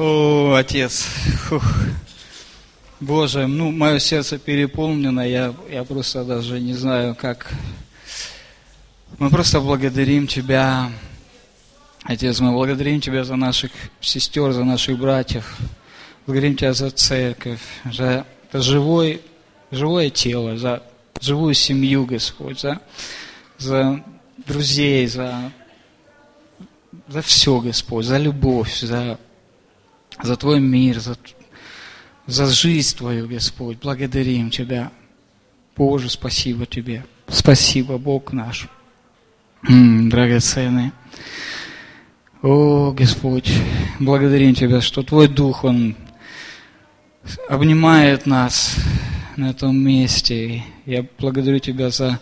О, Отец, Фух. Боже, ну, мое сердце переполнено, я, я просто даже не знаю, как... Мы просто благодарим Тебя, Отец, мы благодарим Тебя за наших сестер, за наших братьев, благодарим Тебя за церковь, за живой, живое тело, за живую семью, Господь, за, за друзей, за, за все, Господь, за любовь, за, за Твой мир, за, за жизнь Твою, Господь. Благодарим Тебя. Боже, спасибо Тебе. Спасибо, Бог наш. М, Драгоценный. О, Господь, благодарим Тебя, что Твой Дух, Он обнимает нас на этом месте. Я благодарю Тебя за,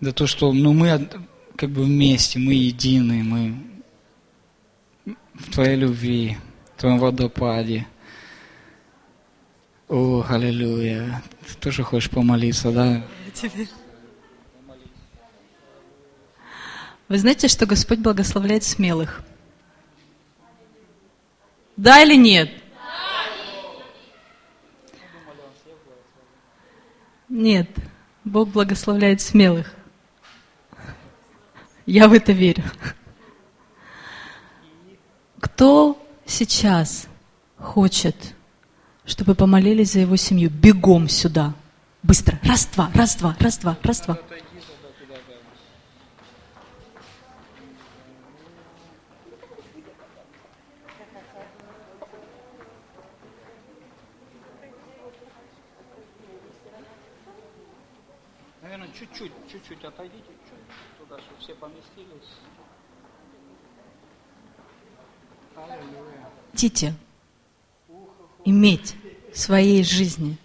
за то, что ну, мы как бы вместе, мы едины, мы в Твоей любви, Твоем водопаде. О, аллилуйя. Ты тоже хочешь помолиться, да? Вы знаете, что Господь благословляет смелых? Да или нет? Нет, Бог благословляет смелых. Я в это верю. Кто сейчас хочет, чтобы помолились за его семью? Бегом сюда. Быстро. Раз, два, раз, два, раз, два, раз, два. Наверное, чуть-чуть, чуть-чуть отойдите туда, чтобы все поместились. Аллилуйя. Хотите иметь в своей жизни,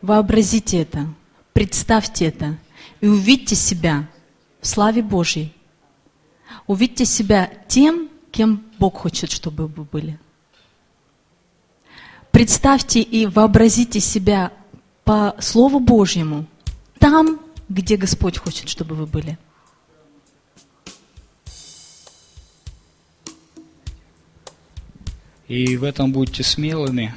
вообразите это, представьте это и увидьте себя в славе Божьей. Увидьте себя тем, кем Бог хочет, чтобы вы были. Представьте и вообразите себя по Слову Божьему там, где Господь хочет, чтобы вы были. И в этом будьте смелыми,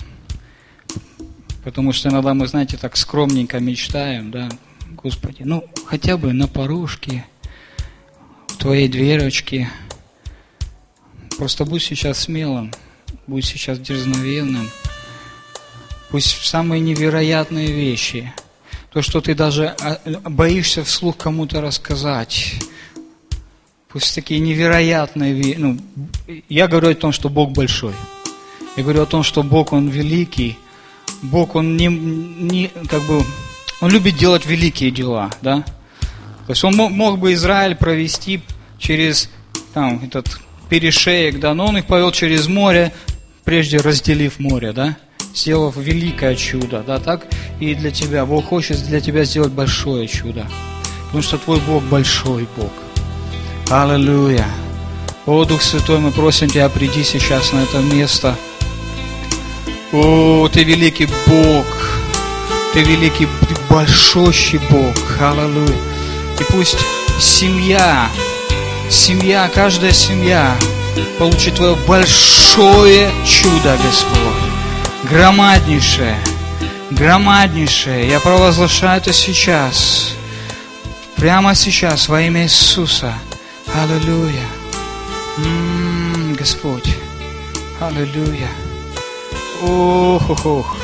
потому что иногда мы, знаете, так скромненько мечтаем, да, Господи, ну, хотя бы на порожке, в Твоей дверочке. Просто будь сейчас смелым, будь сейчас дерзновенным. Пусть самые невероятные вещи, то, что ты даже а, боишься вслух кому-то рассказать, пусть такие невероятные вещи, ну, я говорю о том, что Бог большой. Я говорю о том, что Бог, Он великий. Бог, Он не, не как бы, Он любит делать великие дела, да? То есть Он мог, мог бы Израиль провести через там, этот перешеек, да, но Он их повел через море, прежде разделив море, да? Сделав великое чудо, да, так и для тебя. Бог хочет для тебя сделать большое чудо. Потому что твой Бог большой Бог. Аллилуйя. О, Дух Святой, мы просим Тебя, приди сейчас на это место. О, Ты великий Бог. Ты великий, ты большущий Бог. Аллилуйя. И пусть семья, семья, каждая семья получит Твое большое чудо, Господь. Громаднейшее, громаднейшее. Я провозглашаю это сейчас. Прямо сейчас во имя Иисуса. Аллилуйя. М, Господь. Аллилуйя. Ох, ох, ох.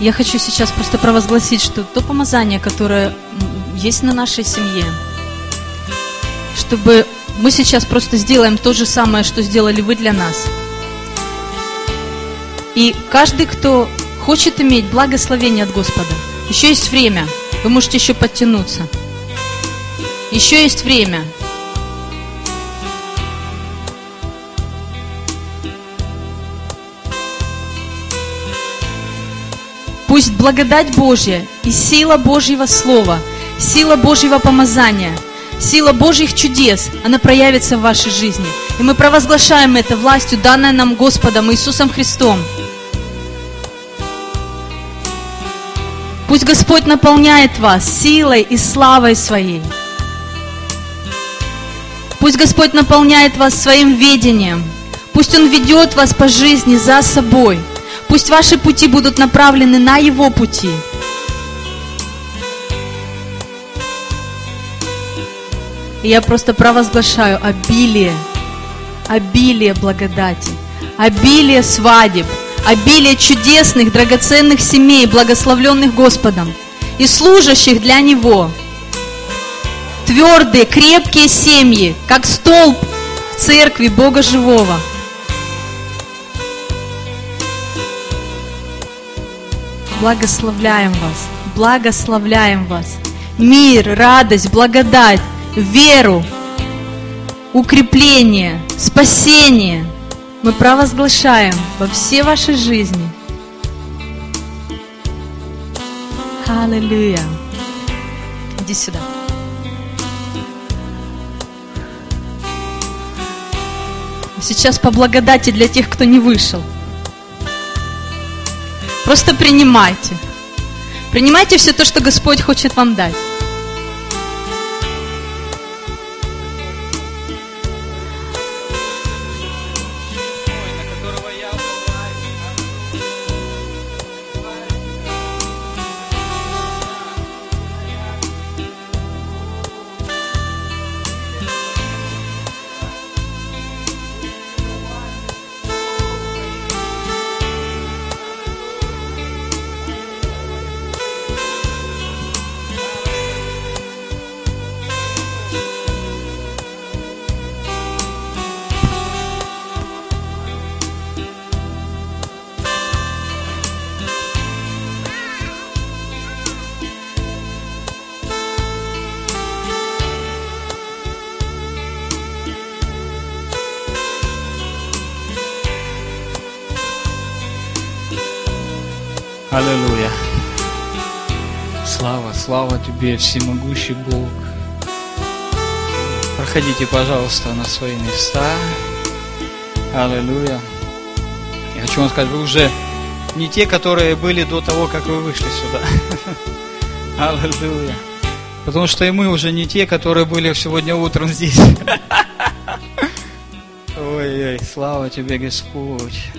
Я хочу сейчас просто провозгласить, что то помазание, которое есть на нашей семье, чтобы мы сейчас просто сделаем то же самое, что сделали вы для нас. И каждый, кто хочет иметь благословение от Господа, еще есть время, вы можете еще подтянуться. Еще есть время. Пусть благодать Божья и сила Божьего Слова, сила Божьего помазания, сила Божьих чудес, она проявится в вашей жизни. И мы провозглашаем это властью, данной нам Господом Иисусом Христом. Пусть Господь наполняет вас силой и славой своей. Пусть Господь наполняет вас своим ведением. Пусть Он ведет вас по жизни за собой. Пусть ваши пути будут направлены на Его пути. И я просто провозглашаю обилие, обилие благодати, обилие свадеб, обилие чудесных, драгоценных семей, благословленных Господом и служащих для Него. Твердые, крепкие семьи, как столб в церкви Бога Живого. Благословляем вас, благословляем вас. Мир, радость, благодать веру, укрепление, спасение мы провозглашаем во все ваши жизни. Аллилуйя. Иди сюда. Сейчас по благодати для тех, кто не вышел. Просто принимайте. Принимайте все то, что Господь хочет вам дать. Аллилуйя. Слава, слава Тебе, всемогущий Бог. Проходите, пожалуйста, на свои места. Аллилуйя. Я хочу вам сказать, вы уже не те, которые были до того, как вы вышли сюда. Аллилуйя. Потому что и мы уже не те, которые были сегодня утром здесь. Ой-ой, слава тебе, Господь.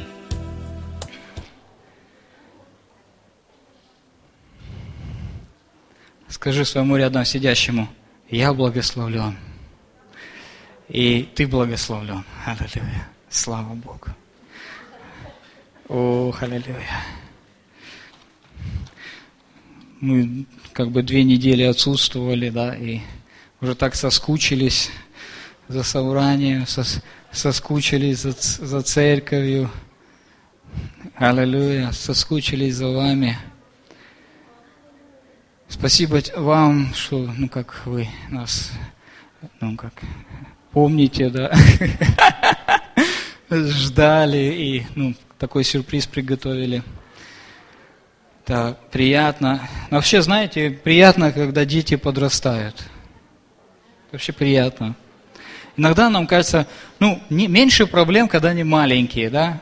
Скажи своему рядом сидящему, я благословлен. И ты благословлен. Аллилуйя. Слава Богу. О, аллилуйя. Мы как бы две недели отсутствовали, да, и уже так соскучились за собранием, сос, соскучились за, за церковью. Аллилуйя. Соскучились за вами. Спасибо вам, что, ну, как вы нас, ну, как, помните, да, ждали и, ну, такой сюрприз приготовили. Да, приятно. Вообще, знаете, приятно, когда дети подрастают. Вообще приятно. Иногда нам кажется, ну, не, меньше проблем, когда они маленькие, да?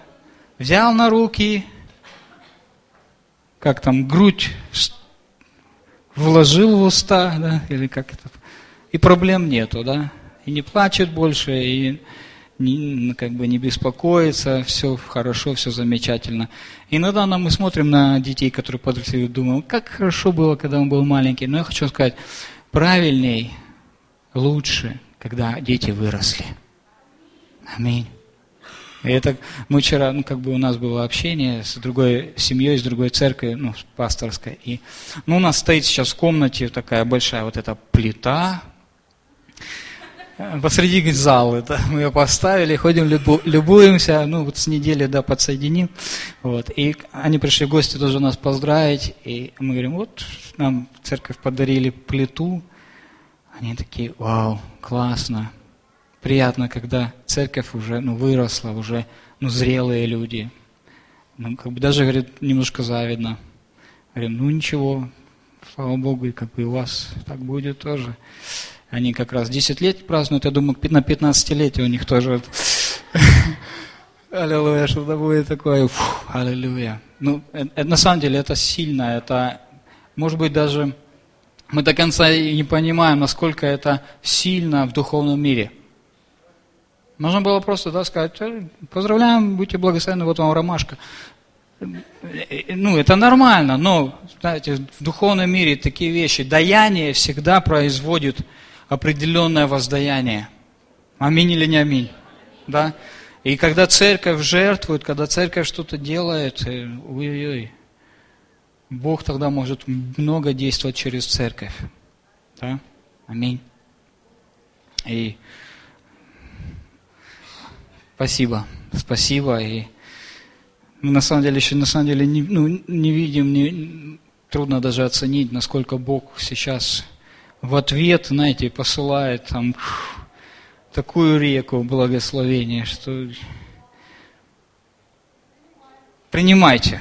Взял на руки, как там, грудь вложил в уста, да, или как это, и проблем нету, да, и не плачет больше, и не, ну, как бы не беспокоится, все хорошо, все замечательно. Иногда нам мы смотрим на детей, которые подросли, и думаем, как хорошо было, когда он был маленький. Но я хочу сказать, правильней, лучше, когда дети выросли. Аминь. И это мы вчера, ну, как бы у нас было общение с другой семьей, с другой церковью, ну, пасторской. И, ну, у нас стоит сейчас в комнате такая большая вот эта плита, посреди зала, это мы ее поставили, ходим, любу, любуемся, ну, вот с недели, да, подсоединим. Вот. И они пришли гости тоже нас поздравить, и мы говорим, вот, нам церковь подарили плиту. Они такие, вау, классно, приятно, когда церковь уже ну, выросла, уже ну, зрелые люди. Ну, как бы даже, говорит, немножко завидно. Говорим, ну ничего, слава Богу, и как бы у вас так будет тоже. Они как раз 10 лет празднуют, я думаю, на 15-летие у них тоже. Аллилуйя, что-то будет такое. Аллилуйя. Ну, это, э, на самом деле это сильно, это, может быть, даже мы до конца и не понимаем, насколько это сильно в духовном мире – Можно было просто да, сказать, «Э, поздравляем, будьте благословенны, вот вам ромашка. Ну, это нормально, но, знаете, в духовном мире такие вещи, даяние всегда производит определенное воздаяние. Аминь или не аминь? Да? И когда церковь жертвует, когда церковь что-то делает, э, ой-ой-ой, Бог тогда может много действовать через церковь. Да? Аминь. И спасибо, спасибо. И мы на самом деле еще на самом деле не, ну, не видим, не, трудно даже оценить, насколько Бог сейчас в ответ, знаете, посылает там такую реку благословения, что принимайте.